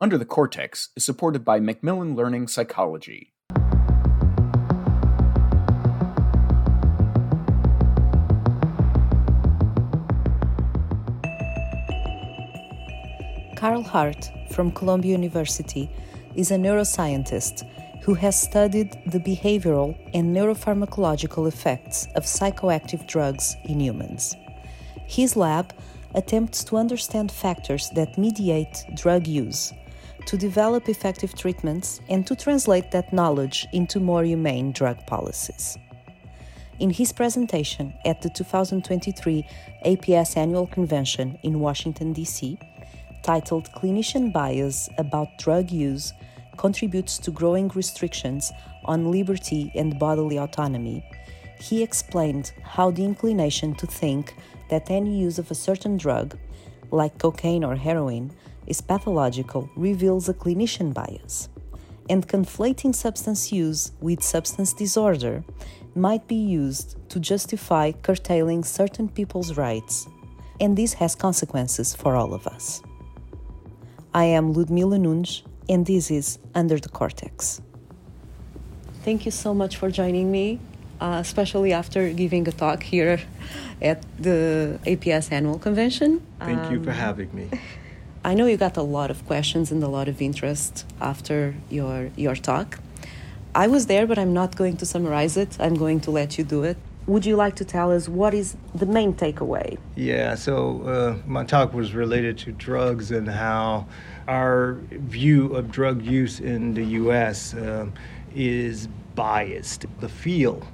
Under the Cortex is supported by Macmillan Learning Psychology. Carl Hart from Columbia University is a neuroscientist who has studied the behavioral and neuropharmacological effects of psychoactive drugs in humans. His lab attempts to understand factors that mediate drug use, to develop effective treatments, and to translate that knowledge into more humane drug policies. In his presentation at the 2023 APS Annual Convention in Washington, D.C., titled Clinician Bias About Drug Use Contributes to Growing Restrictions on Liberty and Bodily Autonomy, he explained how the inclination to think that any use of a certain drug, like cocaine or heroin, is pathological reveals a clinician bias. And conflating substance use with substance disorder might be used to justify curtailing certain people's rights, and this has consequences for all of us. I am Ludmila Nunes, and this is Under the Cortex. Thank you so much for joining me, uh, especially after giving a talk here at the APS annual convention. Thank um, you for um, having me. I know you got a lot of questions and a lot of interest after your your talk. I was there, but I'm not going to summarize it. I'm going to let you do it. Would you like to tell us what is the main takeaway? Yeah, so uh, my talk was related to drugs and how our view of drug use in the U.S. Um, is biased. The field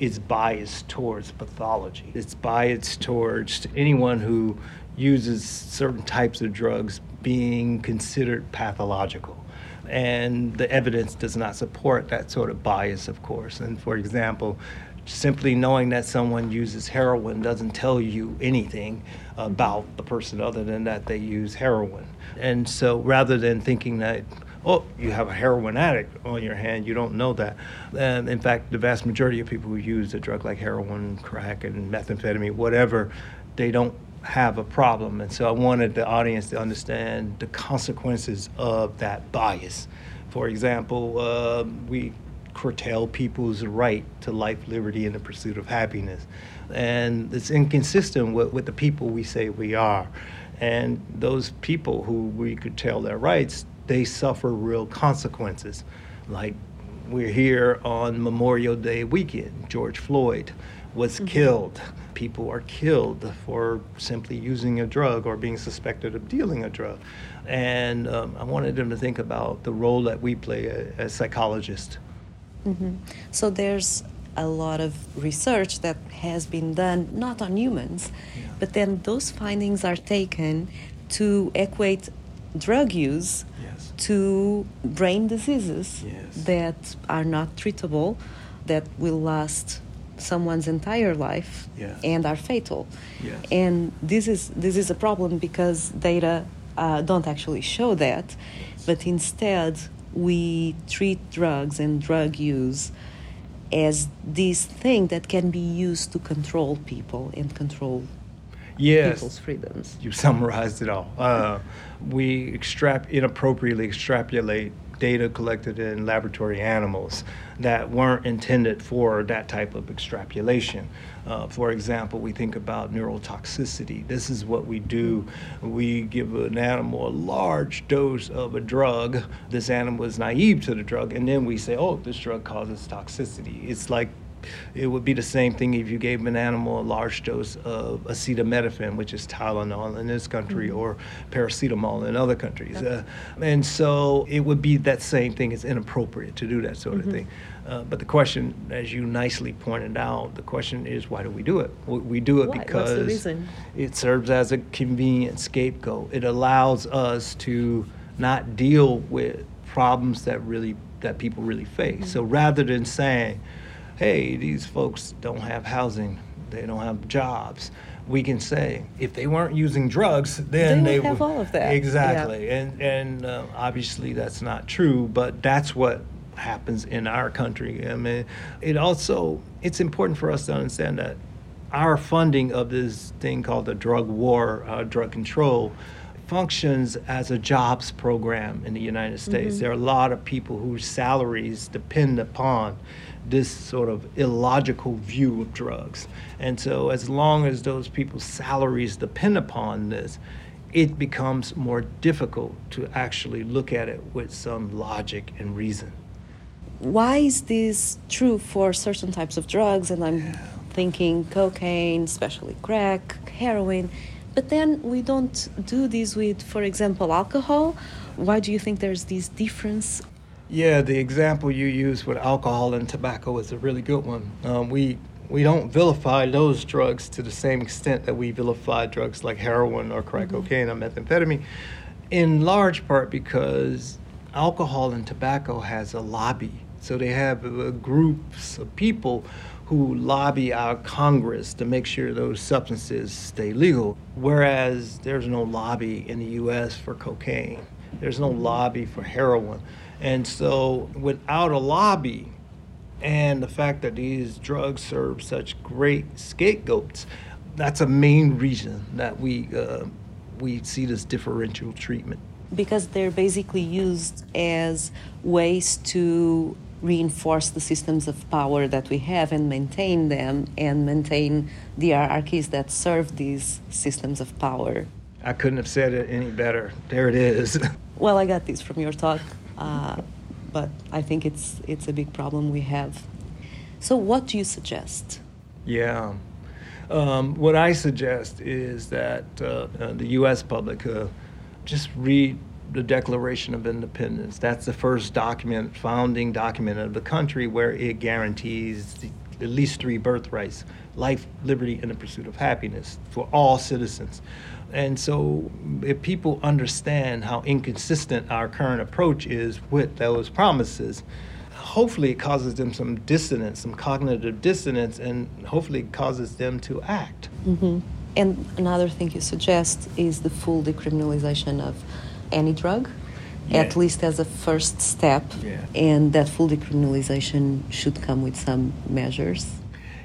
is biased towards pathology. It's biased towards anyone who uses certain types of drugs being considered pathological. And the evidence does not support that sort of bias, of course. And for example, simply knowing that someone uses heroin doesn't tell you anything about the person other than that they use heroin. And so rather than thinking that, oh, you have a heroin addict on your hand, you don't know that. And in fact, the vast majority of people who use a drug like heroin, crack, and methamphetamine, whatever, they don't have a problem. And so I wanted the audience to understand the consequences of that bias. For example, uh, we curtail people's right to life, liberty, and the pursuit of happiness. And it's inconsistent with, with the people we say we are. And those people who we curtail their rights, they suffer real consequences. Like we're here on Memorial Day weekend, George Floyd was mm-hmm. killed. People are killed for simply using a drug or being suspected of dealing a drug. And um, I wanted them to think about the role that we play as psychologists. Mm-hmm. So there's a lot of research that has been done, not on humans, yeah. but then those findings are taken to equate drug use. To brain diseases yes. that are not treatable, that will last someone's entire life yes. and are fatal. Yes. And this is this is a problem because data uh, don't actually show that, yes. but instead we treat drugs and drug use as this thing that can be used to control people and control yes, people's freedoms. You summarized it all. Uh, we extrap inappropriately extrapolate data collected in laboratory animals that weren't intended for that type of extrapolation. Uh, for example, we think about neurotoxicity. This is what we do. We give an animal a large dose of a drug. This animal is naive to the drug, and then we say, oh, this drug causes toxicity. It's like it would be the same thing if you gave an animal a large dose of acetaminophen, which is Tylenol in this country, mm-hmm. or paracetamol in other countries. Uh, and so it would be that same thing. It's inappropriate to do that sort mm-hmm. of thing. Uh, but the question, as you nicely pointed out, the question is why do we do it? We do it why? because it serves as a convenient scapegoat. It allows us to not deal with problems that really that people really face. Mm-hmm. So rather than saying, hey, these folks don't have housing, they don't have jobs. We can say if they weren't using drugs, then they would have all of that. Exactly, yeah. and and uh, obviously that's not true, but that's what happens in our country. I mean, it also it's important for us to understand that our funding of this thing called the drug war, uh, drug control, functions as a jobs program in the United States. Mm-hmm. There are a lot of people whose salaries depend upon this sort of illogical view of drugs. And so, as long as those people's salaries depend upon this, it becomes more difficult to actually look at it with some logic and reason. Why is this true for certain types of drugs? And I'm yeah. thinking cocaine, especially crack, heroin. But then we don't do this with, for example, alcohol. Why do you think there's this difference? Yeah, the example you use with alcohol and tobacco is a really good one. Um, we we don't vilify those drugs to the same extent that we vilify drugs like heroin or crack mm-hmm. cocaine or methamphetamine, in large part because alcohol and tobacco has a lobby. So they have uh, groups of people who lobby our Congress to make sure those substances stay legal. Whereas there's no lobby in the US for cocaine, there's no lobby for heroin. And so without a lobby, and the fact that these drugs serve such great scapegoats, that's a main reason that we uh, we see this differential treatment. Because they're basically used as ways to reinforce the systems of power that we have and maintain them and maintain the hierarchies that serve these systems of power. I couldn't have said it any better. There it is. well, I got this from your talk. Uh, but I think it's it's a big problem we have. So, what do you suggest? Yeah, um, what I suggest is that uh, uh, the U.S. public uh, just read the Declaration of Independence. That's the first document, founding document of the country, where it guarantees at least three birthrights: life, liberty, and the pursuit of happiness for all citizens. And so, if people understand how inconsistent our current approach is with those promises, hopefully it causes them some dissonance, some cognitive dissonance, and hopefully causes them to act. Mm-hmm. And another thing you suggest is the full decriminalization of any drug, yeah. at least as a first step, yeah. and that full decriminalization should come with some measures.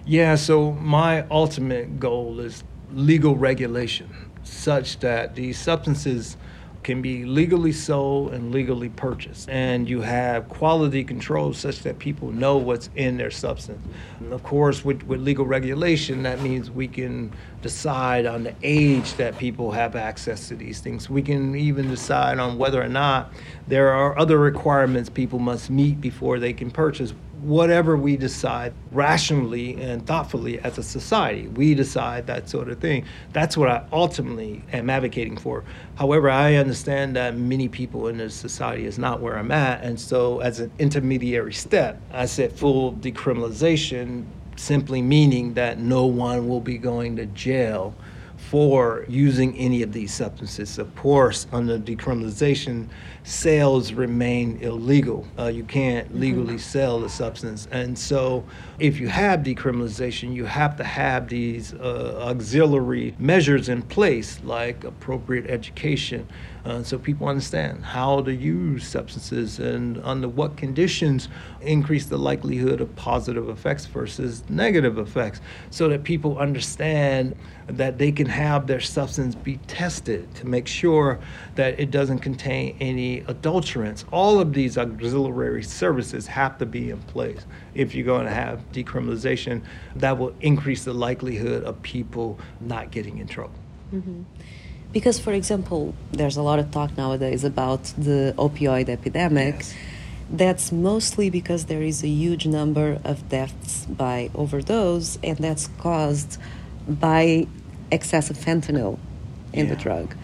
Yeah, so my ultimate goal is legal regulation such that these substances can be legally sold and legally purchased. And you have quality control such that people know what's in their substance. And of course, with, with legal regulation, that means we can decide on the age that people have access to these things. We can even decide on whether or not there are other requirements people must meet before they can purchase whatever we decide rationally and thoughtfully as a society. We decide that sort of thing. That's what I ultimately am advocating for. However, I understand that many people in this society is not where I'm at. And so, as an intermediary step, I said full decriminalization, simply meaning that no one will be going to jail for using any of these substances. Of course, under decriminalization, sales remain illegal. Uh, you can't mm-hmm. legally sell the substance. And so, if you have decriminalization, you have to have these uh, auxiliary measures in place, like appropriate education, uh, so people understand how to use substances and under what conditions increase the likelihood of positive effects versus negative effects, so that people understand that they can have their substance be tested to make sure that it doesn't contain any adulterants. All of these auxiliary services have to be in place if you're going to have decriminalization. That will increase the likelihood of people not getting in trouble. Mm-hmm. Because, for example, there's a lot of talk nowadays about the opioid epidemic. Yes. That's mostly because there is a huge number of deaths by overdose, and that's caused by excessive fentanyl in yeah. the drug.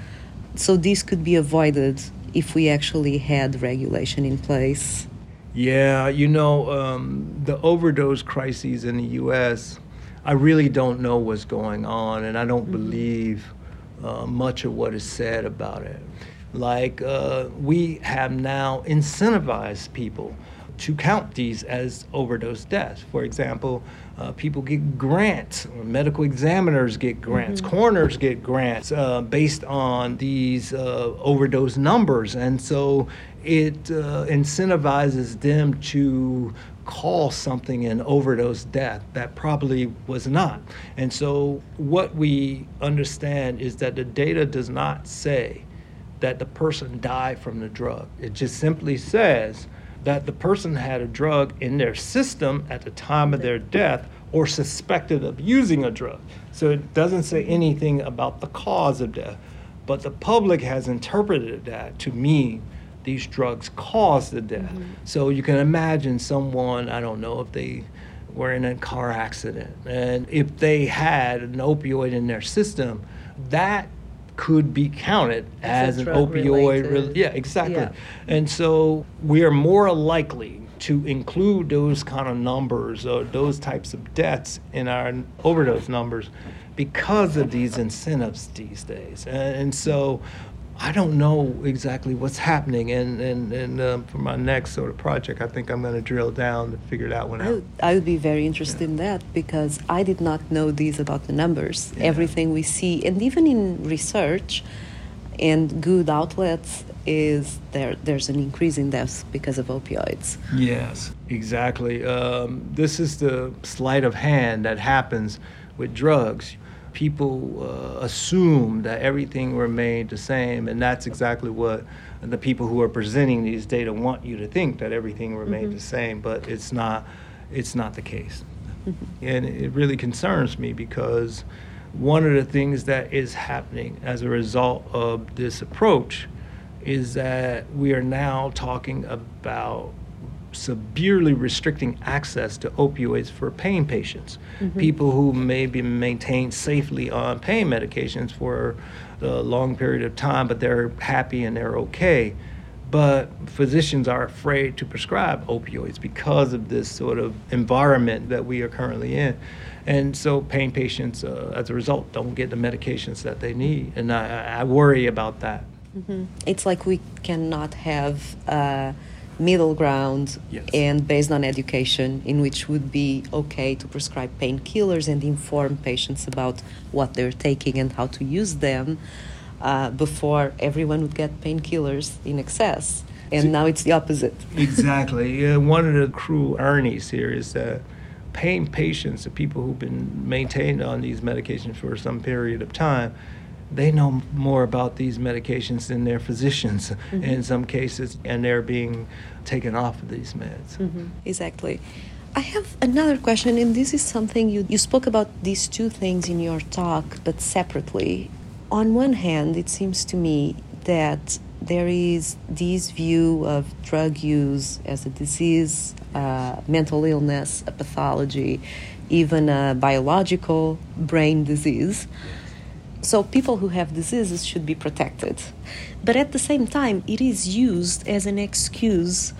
So, this could be avoided if we actually had regulation in place. Yeah, you know, um, the overdose crises in the U.S., I really don't know what's going on, and I don't mm-hmm. believe uh, much of what is said about it. Like, uh, we have now incentivized people to count these as overdose deaths. For example, uh, people get grants, medical examiners get grants, mm-hmm. coroners get grants uh, based on these uh, overdose numbers. And so it uh, incentivizes them to call something an overdose death that probably was not. And so, what we understand is that the data does not say that the person died from the drug. It just simply says that the person had a drug in their system at the time of their death or suspected of using a drug. So it doesn't say anything about the cause of death. But the public has interpreted that to mean these drugs cause the death. Mm-hmm. So you can imagine someone, I don't know if they were in a car accident and if they had an opioid in their system, that could be counted as, as an opioid. Re- yeah, exactly. Yeah. And so we are more likely to include those kind of numbers or those types of deaths in our overdose numbers because of these incentives these days. And, and so I don't know exactly what's happening. And, and, and um, for my next sort of project, I think I'm going to drill down to figure it out when I would, I would be very interested yeah. in that because I did not know these about the numbers. Yeah. Everything we see, and even in research and good outlets, is there there's an increase in deaths because of opioids. Yes, exactly. Um, this is the sleight of hand that happens with drugs people uh, assume that everything remained the same, and that's exactly what the people who are presenting these data want you to think that everything remained mm-hmm. the same, but it's not. It's not the case, mm-hmm. and it really concerns me because one of the things that is happening as a result of this approach is that we are now talking about severely restricting access to opioids for pain patients, mm-hmm. people who may be maintained safely on pain medications for a long period of time, but they're happy and they're okay. But physicians are afraid to prescribe opioids because of this sort of environment that we are currently in. And so pain patients, uh, as a result, don't get the medications that they need. And I, I worry about that. Mm-hmm. It's like we cannot have. Uh, middle ground yes. and based on education in which would be okay to prescribe painkillers and inform patients about what they're taking and how to use them uh, before everyone would get painkillers in excess. And so, now it's the opposite. Exactly. Uh, one of the cruel ironies here is that pain patients the people who've been maintained on these medications for some period of time they know more about these medications than their physicians mm-hmm. in some cases, and they're being taken off of these meds. Mm-hmm. Exactly. I have another question, and this is something you, you spoke about these two things in your talk, but separately. On one hand, it seems to me that there is this view of drug use as a disease, uh, mental illness, a pathology, even a biological brain disease. So people who have diseases should be protected. But at the same time, it is used as an excuse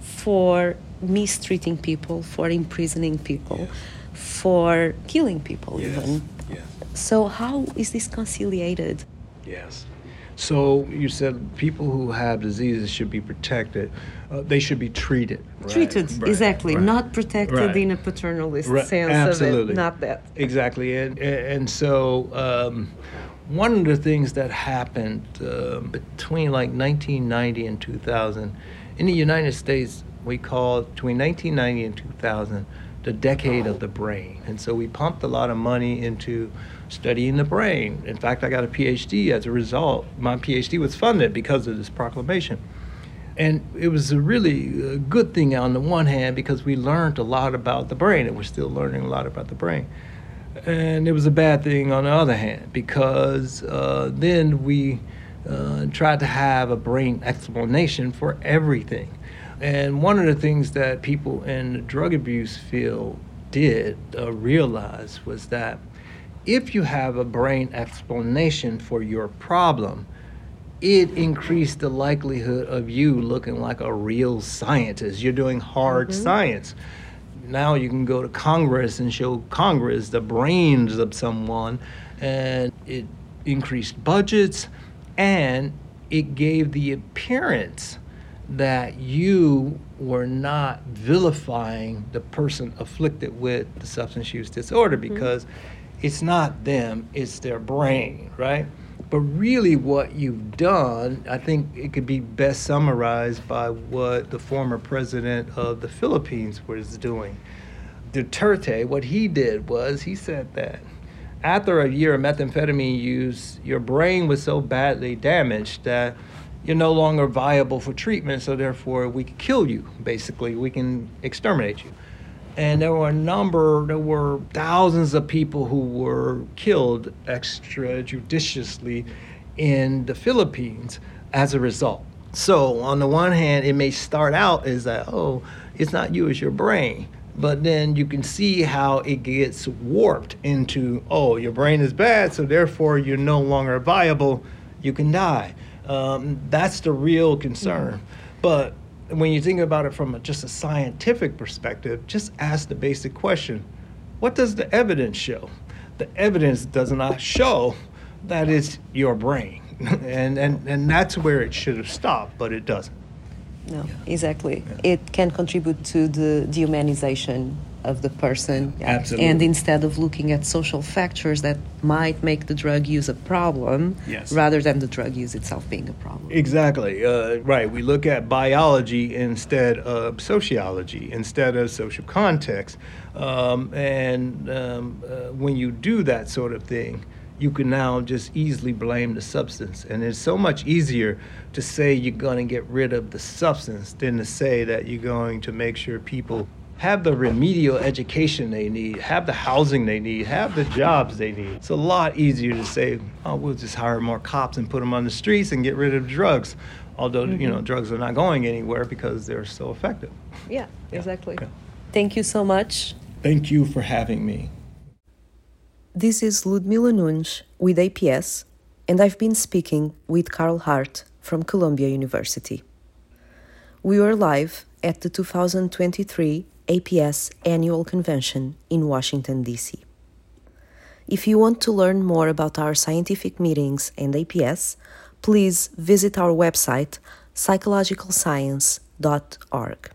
for mistreating people, for imprisoning people, yes. for killing people yes. even. Yes. So how is this conciliated? Yes. So you said people who have diseases should be protected. Uh, they should be treated. Right? Treated, right. exactly. Right. Not protected in a paternalist sense Absolutely. of it. Not that. Exactly. And, and so um, one of the things that happened uh, between like 1990 and 2000 in the United States, we call between 1990 and 2000 the decade of the brain. And so we pumped a lot of money into studying the brain. In fact, I got a PhD as a result. My PhD was funded because of this proclamation. And it was a really uh, good thing on the one hand because we learned a lot about the brain, and we're still learning a lot about the brain. And it was a bad thing on the other hand because uh, then we uh, tried to have a brain explanation for everything. And one of the things that people in the drug abuse field did uh, realize was that if you have a brain explanation for your problem, it increased the likelihood of you looking like a real scientist. You're doing hard mm-hmm. science. Now you can go to Congress and show Congress the brains of someone, and it increased budgets and it gave the appearance that you were not vilifying the person afflicted with the substance use disorder mm-hmm. because mm-hmm it's not them, it's their brain, right? But really, what you've done, I think it could be best summarized by what the former president of the Philippines was doing. Duterte, what he did was he said that after a year of methamphetamine use, your brain was so badly damaged that you're no longer viable for treatment, so therefore we can kill you, basically. We can exterminate you. And there were a number, there were thousands of people who were killed extrajudiciously in the Philippines as a result. So, on the one hand, it may start out as that, oh, it's not you, it's your brain. But then you can see how it gets warped into, oh, your brain is bad, so therefore you're no longer viable, you can die. Um, that's the real concern. Mm-hmm. But when you think about it from a, just a scientific perspective, just ask the basic question what does the evidence show? The evidence does not show that it's your brain. and, and, and that's where it should have stopped, but it doesn't. No, yeah. exactly. Yeah. It can contribute to the dehumanization of the person. Absolutely. And instead of looking at social factors that might make the drug use a problem, yes. rather than the drug use itself being a problem. Exactly. Uh, right. We look at biology instead of sociology, instead of social context. Um, and um, uh, when you do that sort of thing, you can now just easily blame the substance. And it's so much easier to say you're going to get rid of the substance than to say that you're going to make sure people have the remedial education they need, have the housing they need, have the jobs they need. It's a lot easier to say, oh, we'll just hire more cops and put them on the streets and get rid of drugs. Although, mm-hmm. you know, drugs are not going anywhere because they're so effective. Yeah, yeah. exactly. Yeah. Thank you so much. Thank you for having me. This is Ludmila Nunes with APS, and I've been speaking with Carl Hart from Columbia University. We were live at the 2023 APS Annual Convention in Washington, D.C. If you want to learn more about our scientific meetings and APS, please visit our website psychologicalscience.org.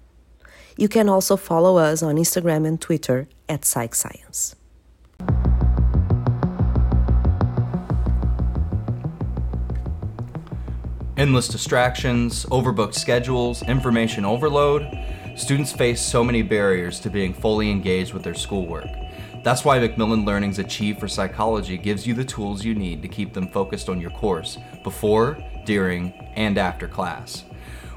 You can also follow us on Instagram and Twitter at PsychScience. Endless distractions, overbooked schedules, information overload Students face so many barriers to being fully engaged with their schoolwork. That's why Macmillan Learning's Achieve for Psychology gives you the tools you need to keep them focused on your course before, during, and after class.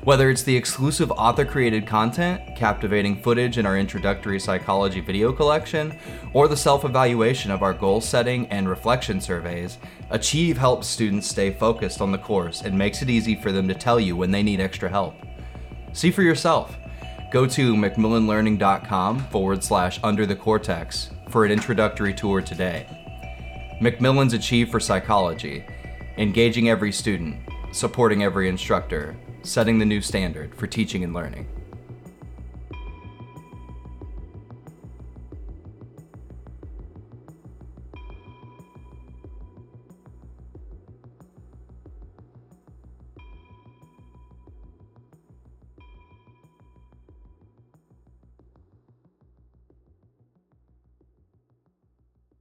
Whether it's the exclusive author created content, captivating footage in our introductory psychology video collection, or the self evaluation of our goal setting and reflection surveys, Achieve helps students stay focused on the course and makes it easy for them to tell you when they need extra help. See for yourself. Go to macmillanlearning.com forward slash under the cortex for an introductory tour today. Macmillan's Achieve for Psychology, engaging every student, supporting every instructor, setting the new standard for teaching and learning.